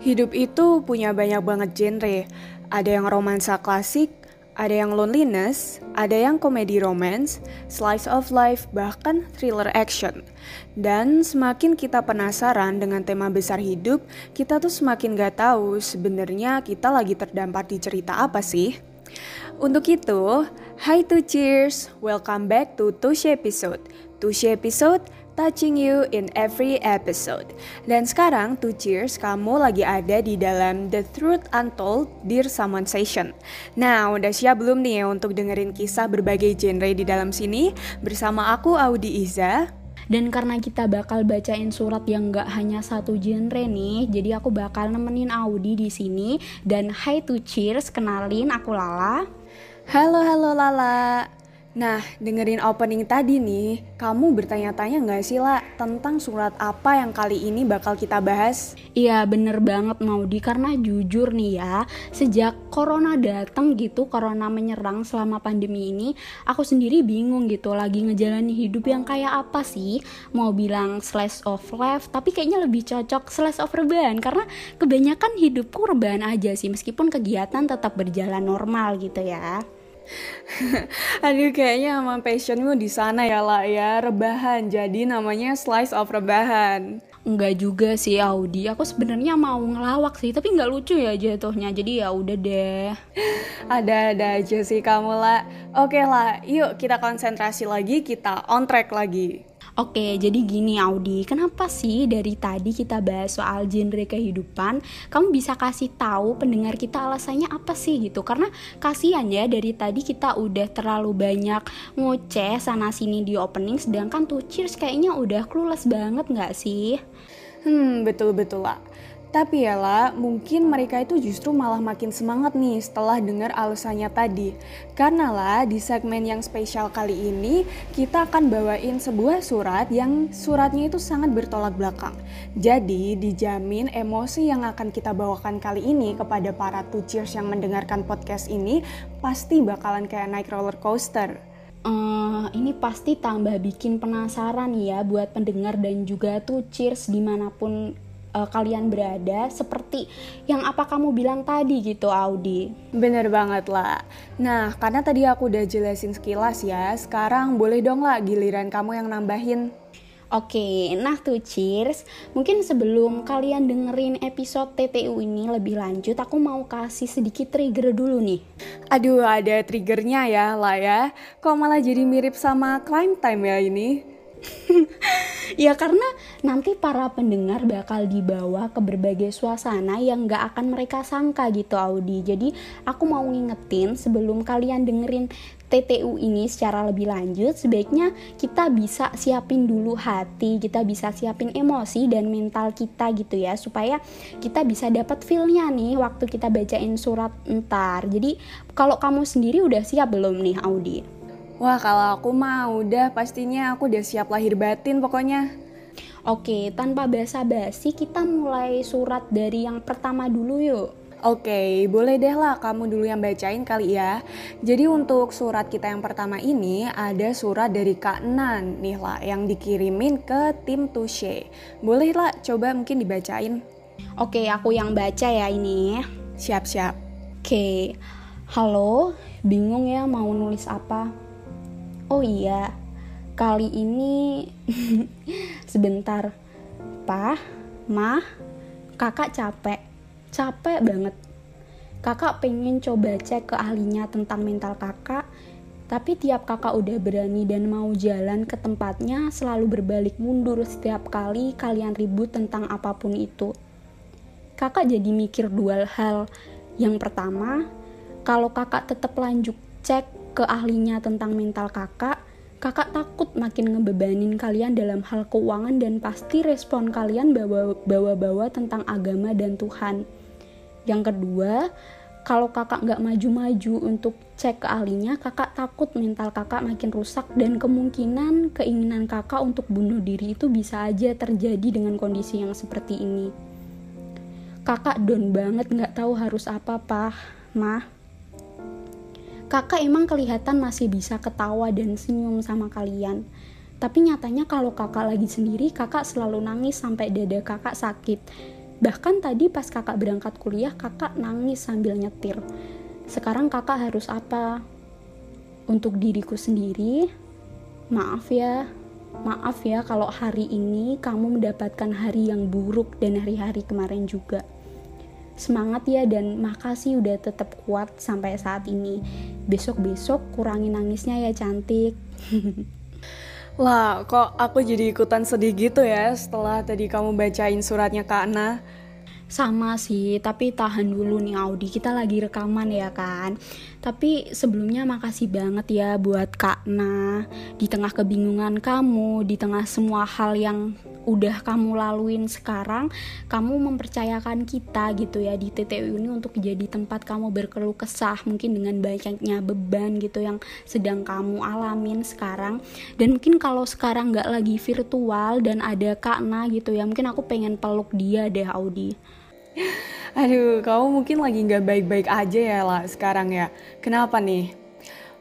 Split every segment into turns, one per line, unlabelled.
Hidup itu punya banyak banget genre. Ada yang romansa klasik, ada yang loneliness, ada yang komedi romance, slice of life, bahkan thriller action. Dan semakin kita penasaran dengan tema besar hidup, kita tuh semakin gak tahu sebenarnya kita lagi terdampar di cerita apa sih. Untuk itu, hi to cheers, welcome back to Tushy episode. Tushy episode touching you in every episode. Dan sekarang, to cheers, kamu lagi ada di dalam The Truth Untold Dear Someone Session. Nah, udah siap belum nih untuk dengerin kisah berbagai genre di dalam sini? Bersama aku, Audi Iza.
Dan karena kita bakal bacain surat yang gak hanya satu genre nih, jadi aku bakal nemenin Audi di sini. Dan hi to cheers, kenalin aku Lala.
Halo, halo Lala. Nah, dengerin opening tadi nih, kamu bertanya-tanya nggak sih lah tentang surat apa yang kali ini bakal kita bahas?
Iya, bener banget Maudi, karena jujur nih ya, sejak corona datang gitu, corona menyerang selama pandemi ini, aku sendiri bingung gitu, lagi ngejalani hidup yang kayak apa sih? Mau bilang slash of life, tapi kayaknya lebih cocok slash of rebahan, karena kebanyakan hidupku rebahan aja sih, meskipun kegiatan tetap berjalan normal gitu ya.
Aduh kayaknya emang passionmu di sana ya lah ya rebahan jadi namanya slice of rebahan.
Enggak juga sih Audi, aku sebenarnya mau ngelawak sih, tapi nggak lucu ya jatuhnya. Jadi ya udah deh.
Ada-ada aja sih kamu lah. Oke lah, yuk kita konsentrasi lagi, kita on track lagi.
Oke, jadi gini Audi, kenapa sih dari tadi kita bahas soal genre kehidupan, kamu bisa kasih tahu pendengar kita alasannya apa sih gitu? Karena kasihan ya dari tadi kita udah terlalu banyak ngoceh sana sini di opening, sedangkan tuh Cheers kayaknya udah clueless banget nggak sih?
Hmm, betul-betul lah. Tapi ya lah, mungkin mereka itu justru malah makin semangat nih setelah dengar alasannya tadi. Karena lah, di segmen yang spesial kali ini, kita akan bawain sebuah surat yang suratnya itu sangat bertolak belakang. Jadi, dijamin emosi yang akan kita bawakan kali ini kepada para tuchers yang mendengarkan podcast ini pasti bakalan kayak naik roller coaster.
Uh, ini pasti tambah bikin penasaran ya buat pendengar dan juga tuh cheers di mana pun uh, kalian berada seperti yang apa kamu bilang tadi gitu Audi.
Bener banget lah. Nah karena tadi aku udah jelasin sekilas ya, sekarang boleh dong lah giliran kamu yang nambahin.
Oke, nah tuh cheers. Mungkin sebelum kalian dengerin episode TTU ini lebih lanjut, aku mau kasih sedikit trigger dulu nih.
Aduh, ada triggernya ya lah ya. Kok malah jadi mirip sama climb time ya ini?
ya karena nanti para pendengar bakal dibawa ke berbagai suasana yang gak akan mereka sangka gitu Audi jadi aku mau ngingetin sebelum kalian dengerin TTU ini secara lebih lanjut sebaiknya kita bisa siapin dulu hati kita bisa siapin emosi dan mental kita gitu ya supaya kita bisa dapat feelnya nih waktu kita bacain surat entar jadi kalau kamu sendiri udah siap belum nih Audi?
Wah kalau aku mah udah pastinya aku udah siap lahir batin pokoknya.
Oke, tanpa basa-basi kita mulai surat dari yang pertama dulu yuk.
Oke, boleh deh lah kamu dulu yang bacain kali ya. Jadi untuk surat kita yang pertama ini ada surat dari Kak Nan nih lah yang dikirimin ke tim Tushe. Boleh lah coba mungkin dibacain.
Oke, aku yang baca ya ini.
Siap-siap.
Oke, halo, bingung ya mau nulis apa? Oh iya kali ini sebentar. Pah mah kakak capek. Capek banget. Kakak pengen coba cek ke ahlinya tentang mental kakak tapi tiap kakak udah berani dan mau jalan ke tempatnya selalu berbalik mundur setiap kali kalian ribut tentang apa pun itu. Kakak jadi mikir dua hal. Yang pertama kalau kakak tetap lanjut cek ke ahlinya tentang mental kakak, kakak takut makin ngebebanin kalian dalam hal keuangan dan pasti respon kalian bawa-bawa tentang agama dan Tuhan. Yang kedua, kalau kakak nggak maju-maju untuk cek ke ahlinya, kakak takut mental kakak makin rusak dan kemungkinan keinginan kakak untuk bunuh diri itu bisa aja terjadi dengan kondisi yang seperti ini. Kakak down banget nggak tahu harus apa, pah, mah kakak emang kelihatan masih bisa ketawa dan senyum sama kalian. Tapi nyatanya kalau kakak lagi sendiri, kakak selalu nangis sampai dada kakak sakit. Bahkan tadi pas kakak berangkat kuliah, kakak nangis sambil nyetir. Sekarang kakak harus apa? Untuk diriku sendiri, maaf ya, maaf ya kalau hari ini kamu mendapatkan hari yang buruk dan hari-hari kemarin juga. Semangat ya dan makasih udah tetap kuat sampai saat ini. Besok-besok kurangi nangisnya ya cantik.
Lah, kok aku jadi ikutan sedih gitu ya setelah tadi kamu bacain suratnya Kak Ana?
Sama sih, tapi tahan dulu nih Audi, kita lagi rekaman ya kan. Tapi sebelumnya makasih banget ya buat Kak Na. Di tengah kebingungan kamu, di tengah semua hal yang udah kamu laluin sekarang kamu mempercayakan kita gitu ya di TTU ini untuk jadi tempat kamu berkeluh kesah mungkin dengan banyaknya beban gitu yang sedang kamu alamin sekarang dan mungkin kalau sekarang nggak lagi virtual dan ada Kak Na gitu ya mungkin aku pengen peluk dia deh Audi
Aduh, kamu mungkin lagi nggak baik-baik aja ya lah sekarang ya. Kenapa nih?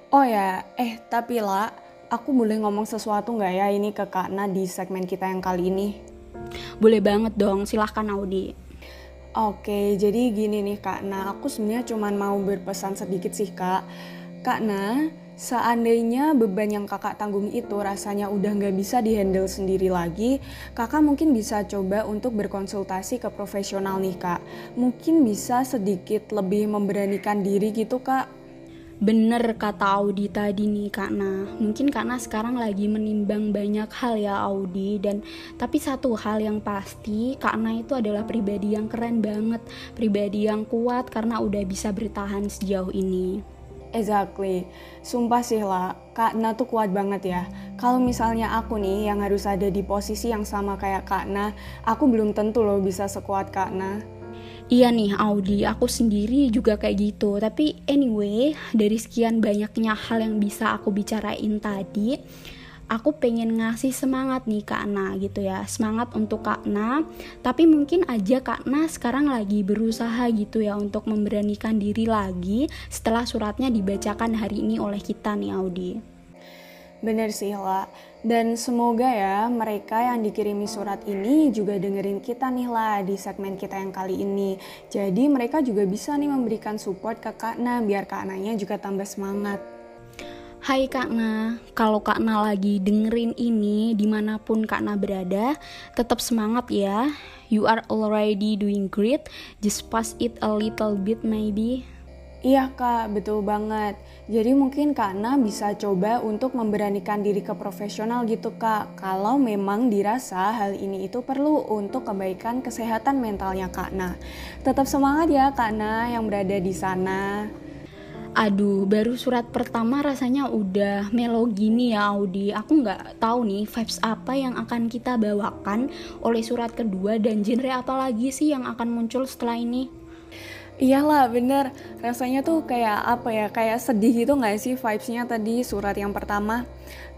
Oh ya, eh tapi lah, aku boleh ngomong sesuatu nggak ya ini ke Kak Na di segmen kita yang kali ini?
Boleh banget dong, silahkan Audi.
Oke, jadi gini nih Kak Na, aku sebenarnya cuma mau berpesan sedikit sih Kak. Kak Na, seandainya beban yang kakak tanggung itu rasanya udah nggak bisa dihandle sendiri lagi, kakak mungkin bisa coba untuk berkonsultasi ke profesional nih kak. Mungkin bisa sedikit lebih memberanikan diri gitu kak.
Bener kata Audi tadi nih karena mungkin karena sekarang lagi menimbang banyak hal ya Audi. Dan tapi satu hal yang pasti karena itu adalah pribadi yang keren banget. Pribadi yang kuat karena udah bisa bertahan sejauh ini
Exactly, sumpah sih lah, Kak Na tuh kuat banget ya. Kalau misalnya aku nih yang harus ada di posisi yang sama kayak Kak Na, aku belum tentu loh bisa sekuat Kak Na.
Iya nih Audi, aku sendiri juga kayak gitu. Tapi anyway, dari sekian banyaknya hal yang bisa aku bicarain tadi, aku pengen ngasih semangat nih Kak Na gitu ya. Semangat untuk Kak Na, tapi mungkin aja Kak Na sekarang lagi berusaha gitu ya untuk memberanikan diri lagi setelah suratnya dibacakan hari ini oleh kita nih Audi.
Bener sih lah. Dan semoga ya mereka yang dikirimi surat ini juga dengerin kita nih lah di segmen kita yang kali ini. Jadi mereka juga bisa nih memberikan support ke Kak Na biar Kak Nanya juga tambah semangat.
Hai Kak Na, kalau Kak Na lagi dengerin ini di mana pun Kak Na berada, tetap semangat ya. You are already doing great, just pass it a little bit maybe.
Iya kak, betul banget. Jadi mungkin Kak Na bisa coba untuk memberanikan diri ke profesional gitu kak. Kalau memang dirasa hal ini itu perlu untuk kebaikan kesehatan mentalnya Kak Na. Tetap semangat ya Kak Na yang berada di sana.
Aduh, baru surat pertama rasanya udah melo gini ya Audi. Aku nggak tahu nih vibes apa yang akan kita bawakan oleh surat kedua dan genre apa lagi sih yang akan muncul setelah ini.
Iyalah bener, rasanya tuh kayak apa ya, kayak sedih gitu gak sih vibesnya tadi surat yang pertama?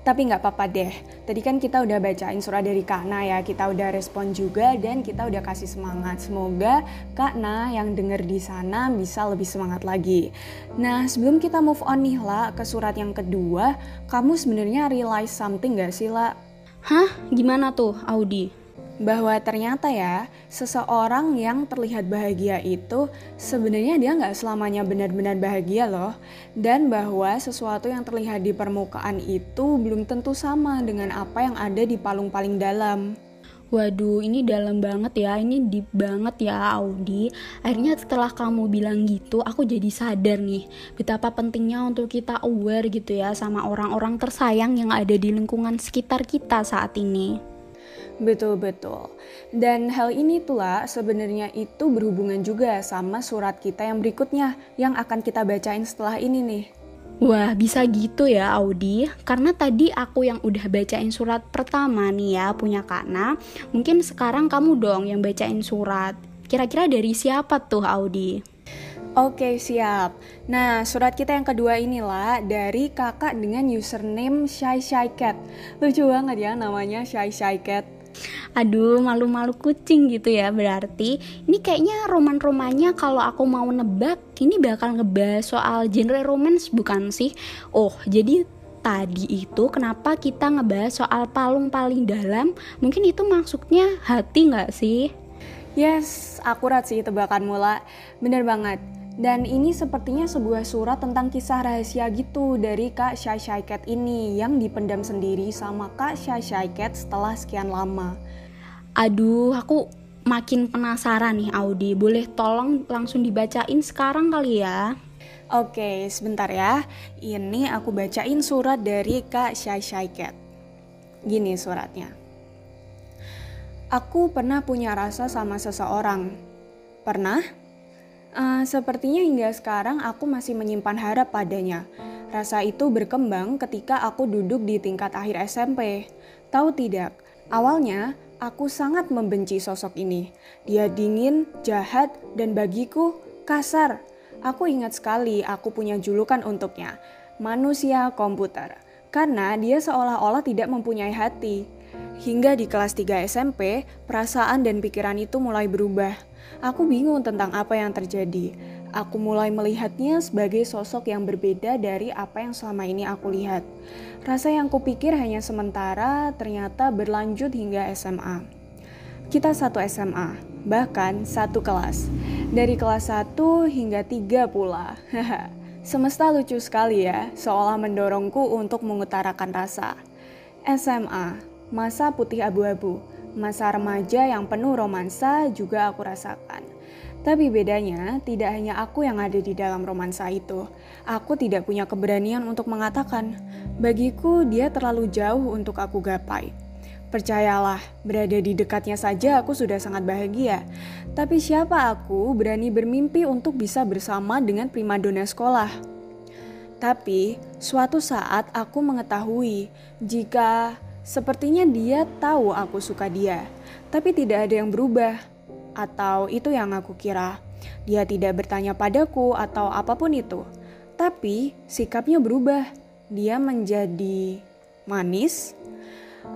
Tapi nggak apa-apa deh, tadi kan kita udah bacain surat dari Kak Na ya, kita udah respon juga dan kita udah kasih semangat. Semoga Kak Na yang denger di sana bisa lebih semangat lagi. Nah sebelum kita move on nih lah ke surat yang kedua, kamu sebenarnya realize something gak sih lah?
Hah? Gimana tuh Audi?
Bahwa ternyata ya seseorang yang terlihat bahagia itu sebenarnya dia nggak selamanya benar-benar bahagia loh dan bahwa sesuatu yang terlihat di permukaan itu belum tentu sama dengan apa yang ada di palung paling dalam.
Waduh, ini dalam banget ya, ini deep banget ya Audi. Akhirnya setelah kamu bilang gitu, aku jadi sadar nih betapa pentingnya untuk kita aware gitu ya sama orang-orang tersayang yang ada di lingkungan sekitar kita saat ini.
Betul-betul. Dan hal ini pula sebenarnya itu berhubungan juga sama surat kita yang berikutnya yang akan kita bacain setelah ini nih.
Wah, bisa gitu ya Audi. Karena tadi aku yang udah bacain surat pertama nih ya punya Kana. Mungkin sekarang kamu dong yang bacain surat. Kira-kira dari siapa tuh Audi?
Oke siap. Nah surat kita yang kedua inilah dari kakak dengan username Shy Shy Cat. Lucu banget ya namanya Shy Shy Cat.
Aduh, malu-malu kucing gitu ya berarti. Ini kayaknya roman-romannya kalau aku mau nebak, ini bakal ngebahas soal genre romance bukan sih? Oh, jadi tadi itu kenapa kita ngebahas soal palung paling dalam? Mungkin itu maksudnya hati nggak sih?
Yes, akurat sih tebakan mula. Bener banget. Dan ini sepertinya sebuah surat tentang kisah rahasia gitu dari Kak Shy Shy Cat ini yang dipendam sendiri sama Kak Shy Shy Cat setelah sekian lama.
Aduh, aku makin penasaran nih Audi. Boleh tolong langsung dibacain sekarang kali ya?
Oke, sebentar ya. Ini aku bacain surat dari Kak Shy Shy Cat. Gini suratnya. Aku pernah punya rasa sama seseorang. Pernah? Uh, sepertinya hingga sekarang aku masih menyimpan harap padanya. Rasa itu berkembang ketika aku duduk di tingkat akhir SMP. Tahu tidak, awalnya aku sangat membenci sosok ini. Dia dingin, jahat, dan bagiku kasar. Aku ingat sekali aku punya julukan untuknya, manusia komputer. Karena dia seolah-olah tidak mempunyai hati. Hingga di kelas 3 SMP, perasaan dan pikiran itu mulai berubah. Aku bingung tentang apa yang terjadi. Aku mulai melihatnya sebagai sosok yang berbeda dari apa yang selama ini aku lihat. Rasa yang kupikir hanya sementara ternyata berlanjut hingga SMA. Kita satu SMA, bahkan satu kelas. Dari kelas 1 hingga 3 pula. Semesta lucu sekali ya, seolah mendorongku untuk mengutarakan rasa. SMA, masa putih abu-abu Masa remaja yang penuh romansa juga aku rasakan. Tapi bedanya, tidak hanya aku yang ada di dalam romansa itu. Aku tidak punya keberanian untuk mengatakan. Bagiku, dia terlalu jauh untuk aku gapai. Percayalah, berada di dekatnya saja aku sudah sangat bahagia. Tapi siapa aku berani bermimpi untuk bisa bersama dengan primadona sekolah? Tapi, suatu saat aku mengetahui jika Sepertinya dia tahu aku suka dia, tapi tidak ada yang berubah. Atau itu yang aku kira. Dia tidak bertanya padaku atau apa pun itu. Tapi sikapnya berubah. Dia menjadi manis.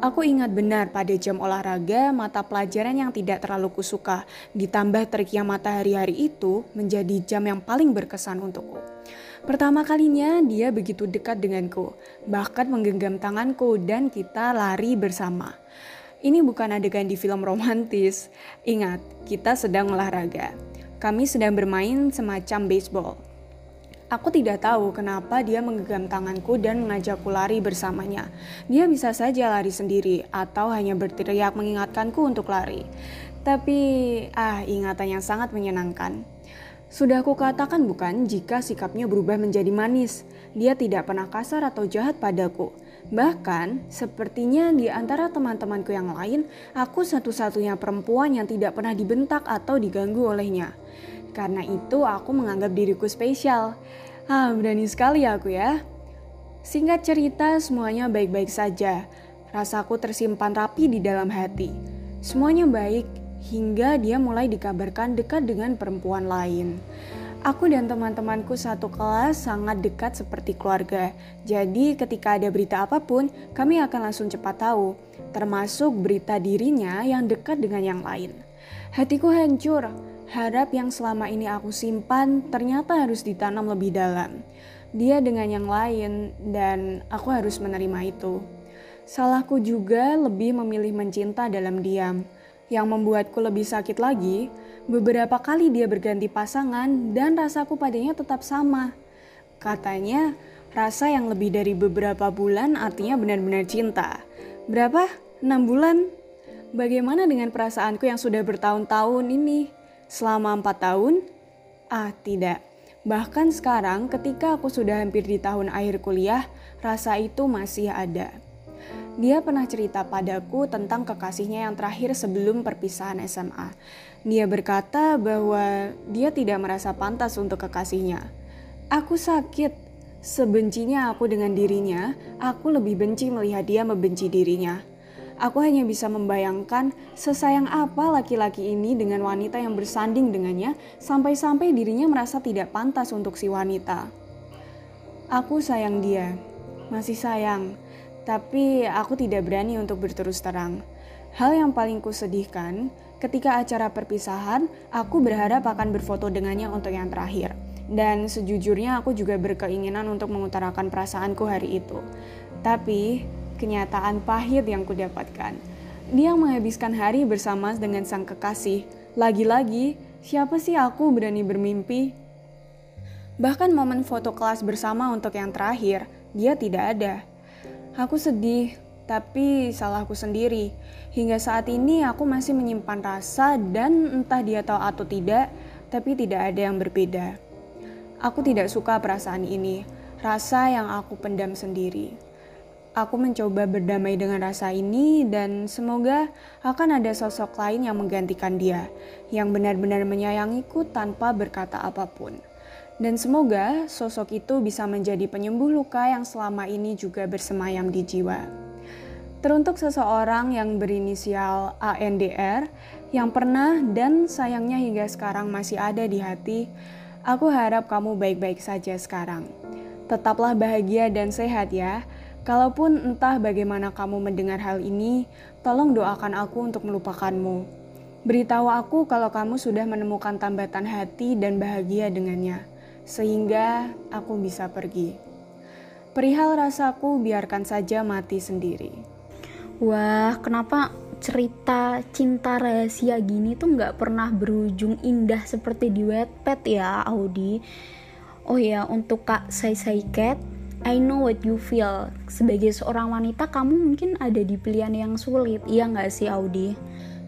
Aku ingat benar pada jam olahraga, mata pelajaran yang tidak terlalu kusuka, ditambah teriknya matahari hari itu menjadi jam yang paling berkesan untukku. Pertama kalinya dia begitu dekat denganku, bahkan menggenggam tanganku dan kita lari bersama. Ini bukan adegan di film romantis. Ingat, kita sedang olahraga. Kami sedang bermain semacam baseball. Aku tidak tahu kenapa dia menggenggam tanganku dan mengajakku lari bersamanya. Dia bisa saja lari sendiri atau hanya berteriak mengingatkanku untuk lari. Tapi, ah, ingatan yang sangat menyenangkan. Sudah kukatakan bukan jika sikapnya berubah menjadi manis. Dia tidak pernah kasar atau jahat padaku. Bahkan, sepertinya di antara teman-temanku yang lain, aku satu-satunya perempuan yang tidak pernah dibentak atau diganggu olehnya. Karena itu aku menganggap diriku spesial. Ah, berani sekali aku ya. Singkat cerita, semuanya baik-baik saja. Rasaku tersimpan rapi di dalam hati. Semuanya baik, hingga dia mulai dikabarkan dekat dengan perempuan lain. Aku dan teman-temanku satu kelas sangat dekat seperti keluarga. Jadi ketika ada berita apa pun, kami akan langsung cepat tahu, termasuk berita dirinya yang dekat dengan yang lain. Hatiku hancur, harap yang selama ini aku simpan ternyata harus ditanam lebih dalam. Dia dengan yang lain dan aku harus menerima itu. Salahku juga lebih memilih mencinta dalam diam. Yang membuatku lebih sakit lagi, beberapa kali dia berganti pasangan dan rasaku padanya tetap sama. Katanya, rasa yang lebih dari beberapa bulan artinya benar-benar cinta. Berapa? 6 bulan? Bagaimana dengan perasaanku yang sudah bertahun-tahun ini? Selama 4 tahun? Ah, tidak. Bahkan sekarang ketika aku sudah hampir di tahun akhir kuliah, rasa itu masih ada. Dia pernah cerita padaku tentang kekasihnya yang terakhir sebelum perpisahan SMA. Dia berkata bahwa dia tidak merasa pantas untuk kekasihnya. Aku sakit. Sebencinya aku dengan dirinya, aku lebih benci melihat dia membenci dirinya. Aku hanya bisa membayangkan sesayang apa laki-laki ini dengan wanita yang bersanding dengannya sampai-sampai dirinya merasa tidak pantas untuk si wanita. Aku sayang dia, masih sayang, tapi aku tidak berani untuk berterus terang. Hal yang paling kusedihkan, ketika acara perpisahan, aku berharap akan berfoto dengannya untuk yang terakhir. Dan sejujurnya aku juga berkeinginan untuk mengutarakan perasaanku hari itu. Tapi, kenyataan pahit yang kudapatkan. Dia menghabiskan hari bersama dengan sang kekasih, Lagi-lagi, siapa sih aku berani bermimpi? Bahkan momen foto kelas bersama untuk yang terakhir, dia tidak ada. Aku sedih, tapi salahku sendiri. Hingga saat ini aku masih menyimpan rasa dan entah dia tahu atau tidak, tapi tidak ada yang berbeda. Aku tidak suka perasaan ini, rasa yang aku pendam sendiri. Aku mencoba berdamai dengan rasa ini dan semoga akan ada sosok lain yang menggantikan dia, yang benar-benar menyayangiku tanpa berkata apa pun. Dan semoga sosok itu bisa menjadi penyembuh luka yang selama ini juga bersemayam di jiwa. Teruntuk seseorang yang berinisial ANDR yang pernah dan sayangnya hingga sekarang masih ada di hati, aku harap kamu baik-baik saja sekarang. Tetaplah bahagia dan sehat ya Kalaupun entah bagaimana kamu mendengar hal ini, tolong doakan aku untuk melupakanmu. Beritahu aku kalau kamu sudah menemukan tambatan hati dan bahagia dengannya, sehingga aku bisa pergi. Perihal rasaku, biarkan saja mati sendiri.
Wah, kenapa cerita cinta rahasia gini tuh nggak pernah berujung indah seperti di Wattpad ya, Audi? Oh ya, untuk Kak Sai Sai Cat, I know what you feel. Sebagai seorang wanita, kamu mungkin ada di pilihan yang sulit, iya nggak sih Audi?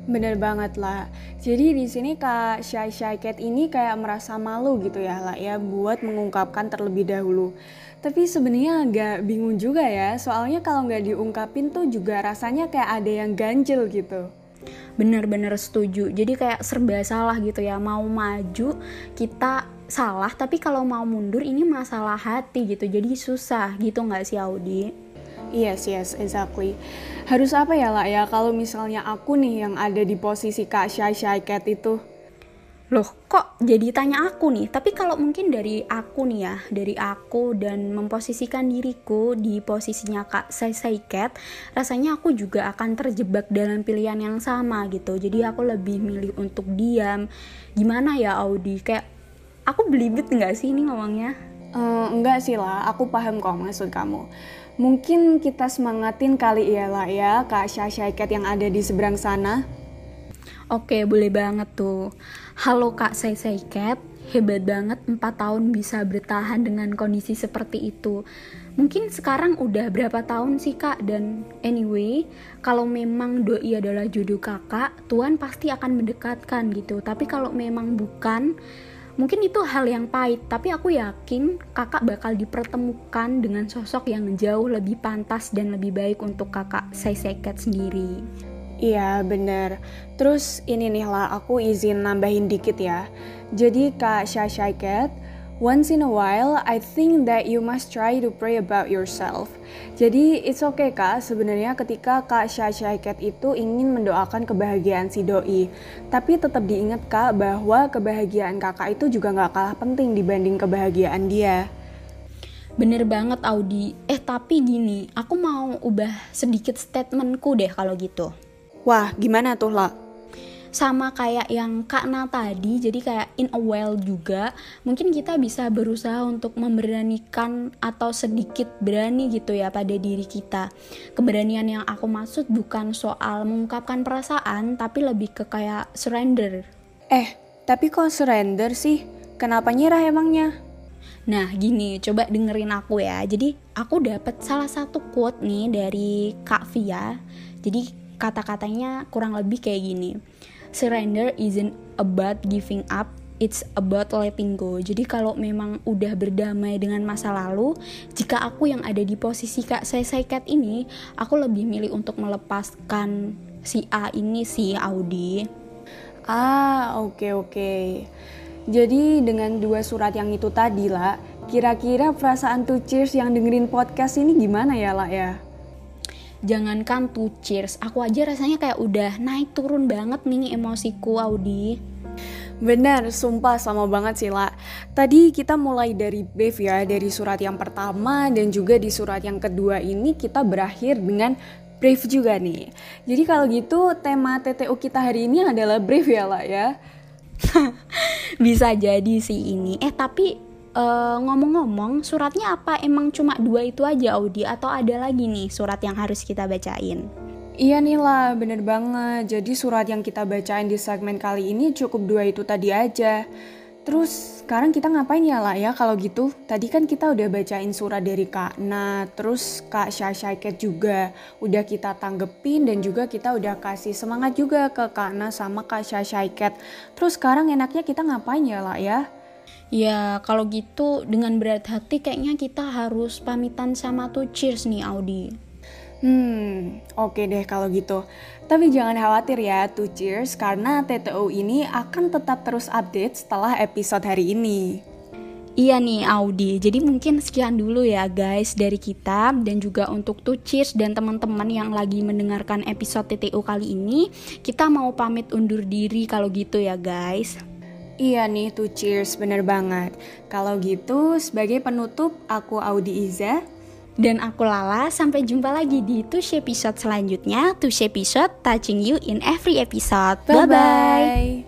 Bener banget lah. Jadi di sini Kak Shy Shy Cat ini kayak merasa malu gitu ya lah ya buat mengungkapkan terlebih dahulu. Tapi sebenarnya agak bingung juga ya, soalnya kalau nggak diungkapin tuh juga rasanya kayak ada yang ganjel gitu
bener-bener setuju jadi kayak serba salah gitu ya mau maju kita salah tapi kalau mau mundur ini masalah hati gitu jadi susah gitu nggak sih Audi
Yes, yes, exactly. Harus apa ya lah ya kalau misalnya aku nih yang ada di posisi Kak Shy Shy Cat itu?
Loh, kok jadi tanya aku nih? Tapi kalau mungkin dari aku nih ya, dari aku dan memposisikan diriku di posisinya Kak Sai Sai Cat, rasanya aku juga akan terjebak dalam pilihan yang sama gitu. Jadi aku lebih milih untuk diam. Gimana ya Audi? Kayak aku belibet nggak sih ini ngomongnya?
Uh, enggak sih lah, aku paham kok maksud kamu. Mungkin kita semangatin kali ya lah ya Kak Syai Cat yang ada di seberang sana.
Oke, boleh banget tuh. Halo Kak Cat, hebat banget 4 tahun bisa bertahan dengan kondisi seperti itu. Mungkin sekarang udah berapa tahun sih kak dan anyway kalau memang doi adalah jodoh kakak Tuhan pasti akan mendekatkan gitu tapi kalau memang bukan mungkin itu hal yang pahit tapi aku yakin kakak bakal dipertemukan dengan sosok yang jauh lebih pantas dan lebih baik untuk kakak Sai Cat sendiri.
Iya bener. Terus ini nih lah aku izin nambahin dikit ya. Jadi Kak Shasha Cat Once in a while, I think that you must try to pray about yourself. Jadi, it's okay kak, sebenarnya ketika kak Shasha Cat itu ingin mendoakan kebahagiaan si doi. Tapi tetap diingat kak bahwa kebahagiaan kakak itu juga gak kalah penting dibanding kebahagiaan dia.
Bener banget Audi. Eh tapi gini, aku mau ubah sedikit statementku deh kalau gitu.
Wah, gimana tuh lah?
Sama kayak yang Kak Na tadi, jadi kayak in a while juga, mungkin kita bisa berusaha untuk memberanikan atau sedikit berani gitu ya pada diri kita. Keberanian yang aku maksud bukan soal mengungkapkan perasaan, tapi lebih ke kayak surrender.
Eh, tapi kok surrender sih? Kenapa nyerah emangnya?
Nah, gini, coba dengerin aku ya. Jadi, aku dapat salah satu quote nih dari Kak Via. Jadi, kata-katanya kurang lebih kayak gini surrender isn't about giving up it's about letting go. Jadi kalau memang udah berdamai dengan masa lalu, jika aku yang ada di posisi Kak saya Cat ini, aku lebih milih untuk melepaskan si A ini si Audi.
Ah, oke okay, oke. Okay. Jadi dengan dua surat yang itu tadi lah, kira-kira perasaan tuh cheers yang dengerin podcast ini gimana ya lah ya?
Jangankan two cheers aku aja rasanya kayak udah naik turun banget nih emosiku Audi
Benar, sumpah sama banget sih lah. Tadi kita mulai dari Bev ya, dari surat yang pertama dan juga di surat yang kedua ini kita berakhir dengan Brave juga nih. Jadi kalau gitu tema TTU kita hari ini adalah Brave ya lah ya.
Bisa jadi sih ini. Eh tapi ngomong ngomong-ngomong, suratnya apa? Emang cuma dua itu aja Audi atau ada lagi nih surat yang harus kita bacain?
Iya nih lah, bener banget. Jadi surat yang kita bacain di segmen kali ini cukup dua itu tadi aja. Terus sekarang kita ngapain ya lah ya kalau gitu? Tadi kan kita udah bacain surat dari Kak Na, terus Kak Syashaiket juga udah kita tanggepin dan juga kita udah kasih semangat juga ke Kak Na sama Kak Syashaiket. Terus sekarang enaknya kita ngapain ya lah ya?
Ya kalau gitu dengan berat hati kayaknya kita harus pamitan sama tuh cheers nih Audi.
Hmm, oke deh kalau gitu. Tapi jangan khawatir ya, to cheers, karena TTO ini akan tetap terus update setelah episode hari ini.
Iya nih Audi, jadi mungkin sekian dulu ya guys dari kita dan juga untuk tuh cheers dan teman-teman yang lagi mendengarkan episode TTO kali ini, kita mau pamit undur diri kalau gitu ya guys.
Iya nih, tuh cheers, bener banget. Kalau gitu, sebagai penutup, aku Audi Iza.
Dan aku Lala, sampai jumpa lagi di Tush episode selanjutnya. Tush episode touching you in every episode. Bye-bye.
Bye-bye.